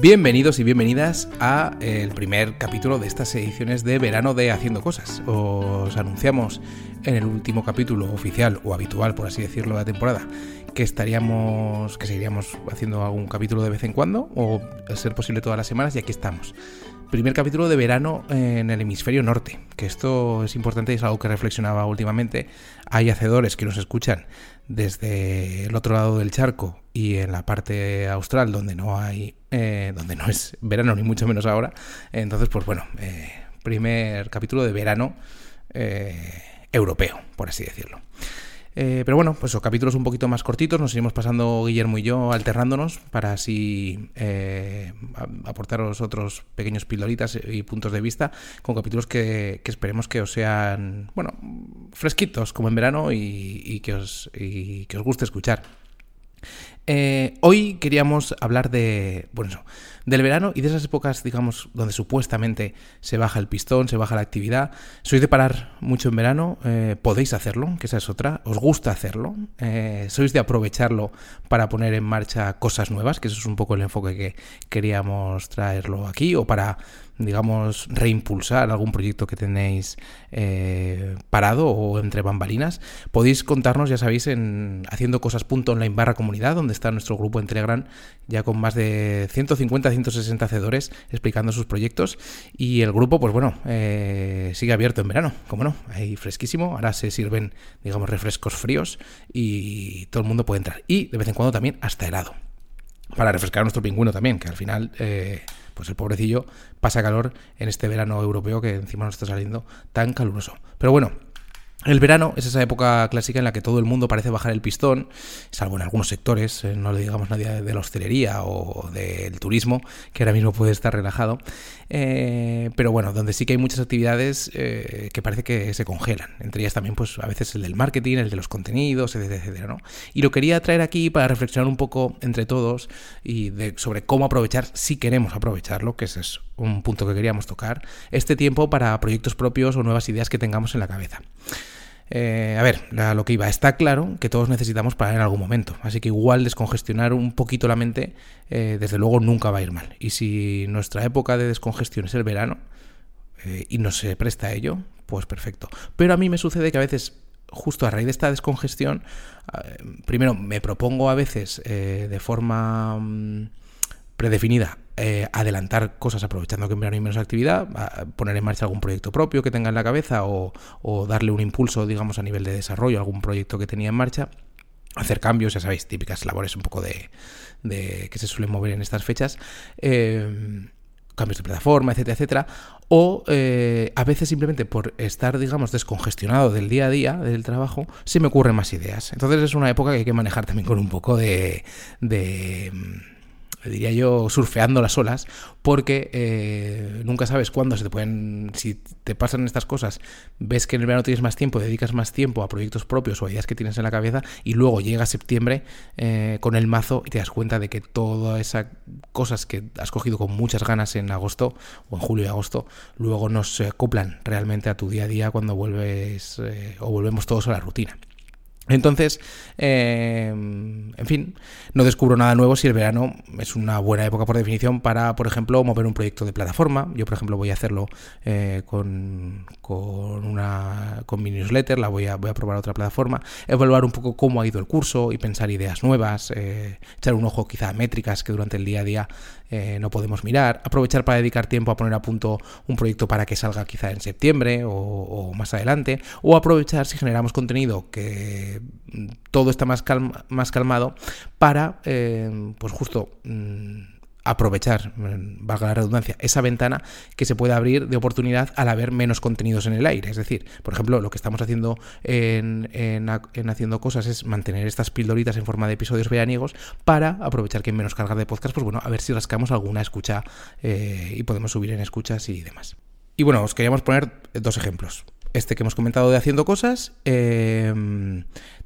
Bienvenidos y bienvenidas a el primer capítulo de estas ediciones de verano de Haciendo Cosas. Os anunciamos en el último capítulo oficial o habitual, por así decirlo, de la temporada, que estaríamos, que seguiríamos haciendo algún capítulo de vez en cuando, o a ser posible todas las semanas, y aquí estamos. Primer capítulo de verano en el hemisferio norte, que esto es importante y es algo que reflexionaba últimamente. Hay hacedores que nos escuchan desde el otro lado del charco y en la parte austral donde no hay, eh, donde no es verano ni mucho menos ahora. Entonces, pues bueno, eh, primer capítulo de verano eh, europeo, por así decirlo. Eh, pero bueno, pues son capítulos un poquito más cortitos, nos iremos pasando Guillermo y yo alternándonos para así eh, aportaros otros pequeños pildoritas y puntos de vista con capítulos que, esperemos que os sean, bueno, fresquitos como en verano y, que, os, y que os guste escuchar. Eh, hoy queríamos hablar de, bueno, del verano y de esas épocas, digamos, donde supuestamente se baja el pistón, se baja la actividad. ¿Sois de parar mucho en verano? Eh, ¿Podéis hacerlo? Que esa es otra. ¿Os gusta hacerlo? Eh, ¿Sois de aprovecharlo para poner en marcha cosas nuevas? Que eso es un poco el enfoque que queríamos traerlo aquí o para digamos, reimpulsar algún proyecto que tenéis parado o entre bambalinas, podéis contarnos, ya sabéis, en haciendo cosas.online barra comunidad, donde está nuestro grupo en Telegram, ya con más de 150, 160 hacedores explicando sus proyectos. Y el grupo, pues bueno, eh, sigue abierto en verano, como no, ahí fresquísimo. Ahora se sirven, digamos, refrescos fríos y todo el mundo puede entrar. Y de vez en cuando también hasta helado. Para refrescar a nuestro pingüino también, que al final... Eh, pues el pobrecillo pasa calor en este verano europeo que encima nos está saliendo tan caluroso. Pero bueno, el verano es esa época clásica en la que todo el mundo parece bajar el pistón, salvo en algunos sectores, eh, no le digamos nadie de la hostelería o del turismo, que ahora mismo puede estar relajado. Eh, pero bueno, donde sí que hay muchas actividades eh, que parece que se congelan. Entre ellas también, pues a veces el del marketing, el de los contenidos, etcétera, ¿no? Y lo quería traer aquí para reflexionar un poco entre todos y sobre cómo aprovechar, si queremos aprovecharlo, que ese es un punto que queríamos tocar, este tiempo para proyectos propios o nuevas ideas que tengamos en la cabeza. Eh, a ver, lo que iba, está claro que todos necesitamos parar en algún momento, así que igual descongestionar un poquito la mente, eh, desde luego nunca va a ir mal. Y si nuestra época de descongestión es el verano eh, y no se presta a ello, pues perfecto. Pero a mí me sucede que a veces, justo a raíz de esta descongestión, primero me propongo a veces de forma mm, predefinida eh, adelantar cosas aprovechando que en verano hay menos actividad, poner en marcha algún proyecto propio que tenga en la cabeza o, darle un impulso, digamos, a nivel de desarrollo algún proyecto que tenía en marcha hacer cambios, ya sabéis, típicas labores un poco de, que se suelen mover en estas fechas, eh, cambios de plataforma, etcétera, etcétera, o eh, a veces simplemente por estar, digamos, descongestionado del día a día, del trabajo, se me ocurren más ideas. Entonces es una época que hay que manejar también con un poco de diría yo, surfeando las olas, porque eh, nunca sabes cuándo se te pueden, si te pasan estas cosas, ves que en el verano tienes más tiempo, dedicas más tiempo a proyectos propios o a ideas que tienes en la cabeza, y luego llega septiembre eh, con el mazo y te das cuenta de que todas esas cosas que has cogido con muchas ganas en agosto o en julio y agosto, luego no se acoplan realmente a tu día a día cuando vuelves eh, o volvemos todos a la rutina. Entonces, eh, en fin, no descubro nada nuevo si el verano es una buena época por definición para, por ejemplo, mover un proyecto de plataforma. Yo, por ejemplo, voy a hacerlo eh, con, con, una, con mi newsletter, la voy a, voy a probar otra plataforma, evaluar un poco cómo ha ido el curso y pensar ideas nuevas, eh, echar un ojo quizá a métricas que durante el día a día no podemos mirar, aprovechar para dedicar tiempo a poner a punto un proyecto para que salga quizá en septiembre o, más adelante, o aprovechar si generamos contenido que todo está más, más calmado para, eh, pues justo... Mm, aprovechar, mm, valga la redundancia, esa ventana que se puede abrir de oportunidad al haber menos contenidos en el aire. Es decir, por ejemplo, lo que estamos haciendo en, haciendo cosas es mantener estas pildoritas en forma de episodios veraniegos para aprovechar que hay menos carga de podcast, pues bueno, a ver si rascamos alguna escucha eh, y podemos subir en escuchas y demás. Y bueno, os queríamos poner dos ejemplos este que hemos comentado de haciendo cosas. Eh,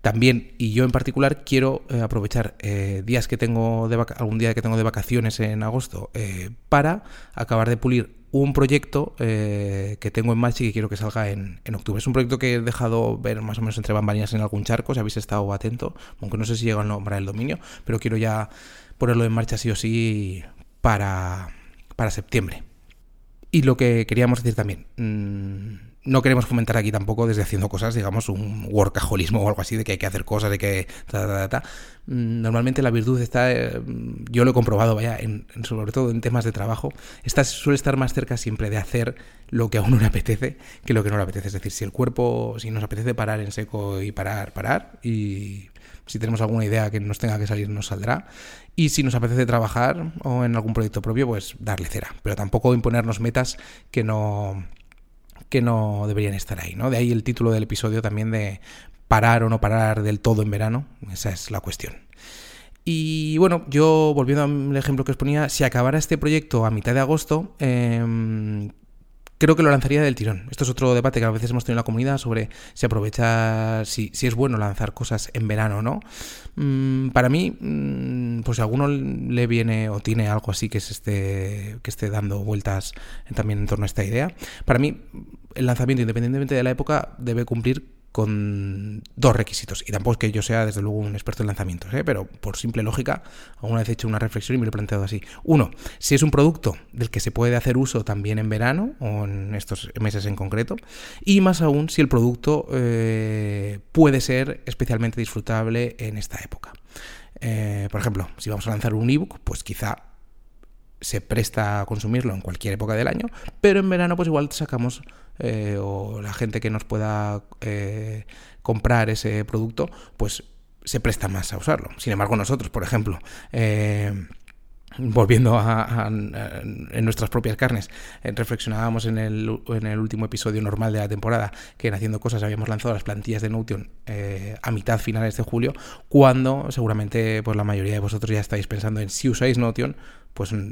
también, y yo en particular, quiero eh, aprovechar eh, días que tengo de algún día que tengo de vacaciones en agosto para acabar de pulir un proyecto que tengo en marcha y que quiero que salga en, octubre. Es un proyecto que he dejado ver más o menos entre bambalinas en algún charco, si habéis estado atento, aunque no sé si llega a nombrar el dominio, pero quiero ya ponerlo en marcha sí o sí para, para septiembre. Y lo que queríamos decir también, mm, no queremos fomentar aquí tampoco desde haciendo cosas, digamos, un workaholismo o algo así, de que hay que hacer cosas, de que... Mm, normalmente la virtud está, eh, yo lo he comprobado, vaya, en, sobre todo en temas de trabajo, esta suele estar más cerca siempre de hacer lo que a uno le apetece que lo que no le apetece. Es decir, si el cuerpo, si nos apetece parar en seco y parar, parar, y si tenemos alguna idea que nos tenga que salir, nos saldrá. Y si nos apetece trabajar o en algún proyecto propio, pues darle cera. Pero tampoco imponernos metas que no que no deberían estar ahí, ¿no? De ahí el título del episodio también de parar o no parar del todo en verano, esa es la cuestión. Y bueno, yo volviendo al ejemplo que os ponía, si acabara este proyecto a mitad de agosto, eh, creo que lo lanzaría del tirón. Esto es otro debate que a veces hemos tenido en la comunidad sobre si aprovecha, si, si es bueno lanzar cosas en verano o no. Mm, para mí, mm, pues si alguno le viene o tiene algo así que, se esté, que esté dando vueltas también en torno a esta idea, para mí el lanzamiento, independientemente de la época, debe cumplir con dos requisitos. Y tampoco es que yo sea, desde luego, un experto en lanzamientos, ¿eh? pero por simple lógica, alguna vez he hecho una reflexión y me lo he planteado así. Uno, si es un producto del que se puede hacer uso también en verano o en estos meses en concreto. Y más aún, si el producto eh, puede ser especialmente disfrutable en esta época. Eh, por ejemplo, si vamos a lanzar un ebook, pues quizá se presta a consumirlo en cualquier época del año, pero en verano pues igual sacamos eh, o la gente que nos pueda eh, comprar ese producto, pues se presta más a usarlo. Sin embargo, nosotros, por ejemplo, eh, volviendo a, en nuestras propias carnes, reflexionábamos en el, en el, último episodio normal de la temporada que en Haciendo Cosas habíamos lanzado las plantillas de Notion a mitad finales de julio, cuando seguramente pues, la mayoría de vosotros ya estáis pensando en si usáis Notion, pues mm,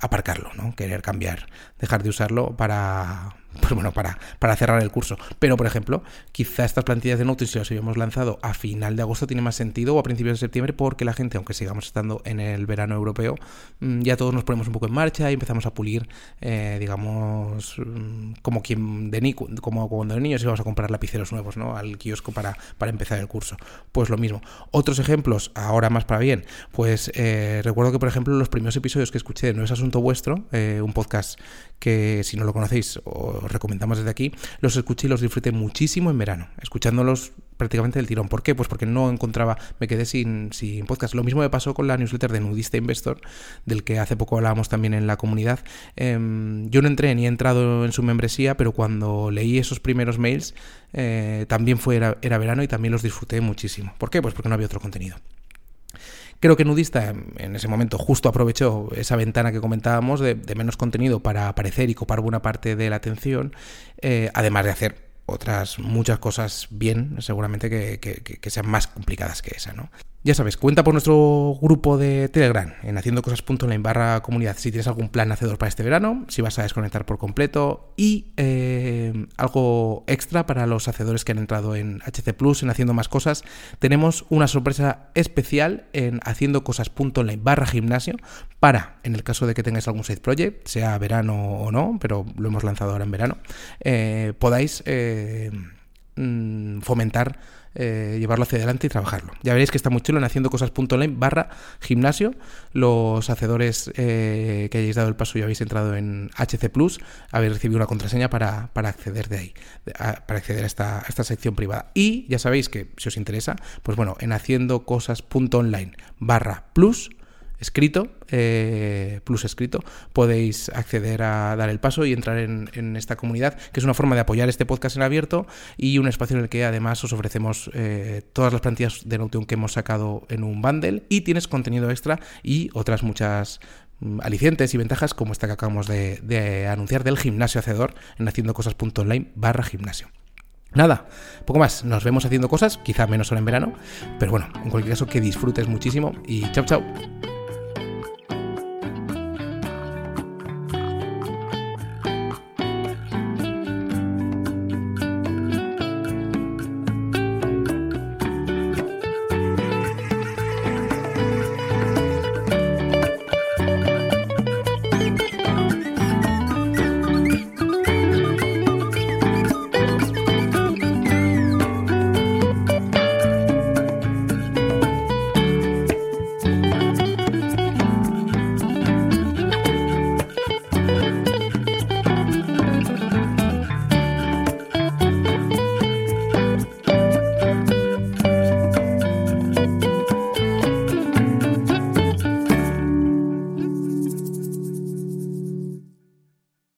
aparcarlo, ¿no? Querer cambiar, dejar de usarlo para, pues bueno, para, para cerrar el curso. Pero, por ejemplo, quizá estas plantillas de Notion, si las habíamos lanzado a final de agosto, tiene más sentido o a principios de septiembre, porque la gente, aunque sigamos estando en el verano europeo, mm, ya todos nos ponemos un poco en marcha y empezamos a pulir, eh, digamos, mm, como quien de como cuando de niños íbamos a comprar lapiceros nuevos, ¿no? Al kiosco para, para empezar el curso. Pues lo mismo. Otros ejemplos, ahora más para bien, pues eh, recuerdo que, por ejemplo, los primeros episodios que escuché No es Asunto Vuestro, eh, un podcast que si no lo conocéis os recomendamos desde aquí, los escuché y los disfruté muchísimo en verano, escuchándolos prácticamente del tirón. ¿Por qué? Pues porque no encontraba, me quedé sin, sin podcast. Lo mismo me pasó con la newsletter de Nudista Investor, del que hace poco hablábamos también en la comunidad. Em, yo no entré ni he entrado en su membresía, pero cuando leí esos primeros mails, eh, también fue, era verano y también los disfruté muchísimo. ¿Por qué? Pues porque no había otro contenido. Creo que Nudista en ese momento justo aprovechó esa ventana que comentábamos de, menos contenido para aparecer y copar buena parte de la atención, eh, además de hacer otras muchas cosas bien, seguramente que, sean más complicadas que esa, ¿no? Ya sabes, cuenta por nuestro grupo de Telegram en haciendocosas.online barra comunidad si tienes algún plan hacedor para este verano, si vas a desconectar por completo y eh, algo extra para los hacedores que han entrado en HC Plus, en Haciendo Más Cosas. Tenemos una sorpresa especial en haciendocosas.online barra gimnasio para, en el caso de que tengáis algún side project, sea verano o no, pero lo hemos lanzado ahora en verano, eh, podáis eh, mm, fomentar eh, llevarlo hacia adelante y trabajarlo. Ya veréis que está muy chulo en haciendo cosas.online barra gimnasio. Los hacedores eh, que hayáis dado el paso y habéis entrado en HC Plus, habéis recibido una contraseña para, acceder de ahí, para acceder a esta, a esta sección privada. Y ya sabéis que si os interesa, pues bueno, en haciendo cosas.online barra plus escrito, eh, plus escrito, podéis acceder a dar el paso y entrar en, esta comunidad, que es una forma de apoyar este podcast en abierto y un espacio en el que además os ofrecemos eh, todas las plantillas de Notion que hemos sacado en un bundle y tienes contenido extra y otras muchas mm, alicientes y ventajas como esta que acabamos de, anunciar del gimnasio hacedor en haciendocosas.online barra gimnasio. Nada, poco más. Nos vemos haciendo cosas, quizá menos solo en verano, pero bueno, en cualquier caso que disfrutes muchísimo y chao chao.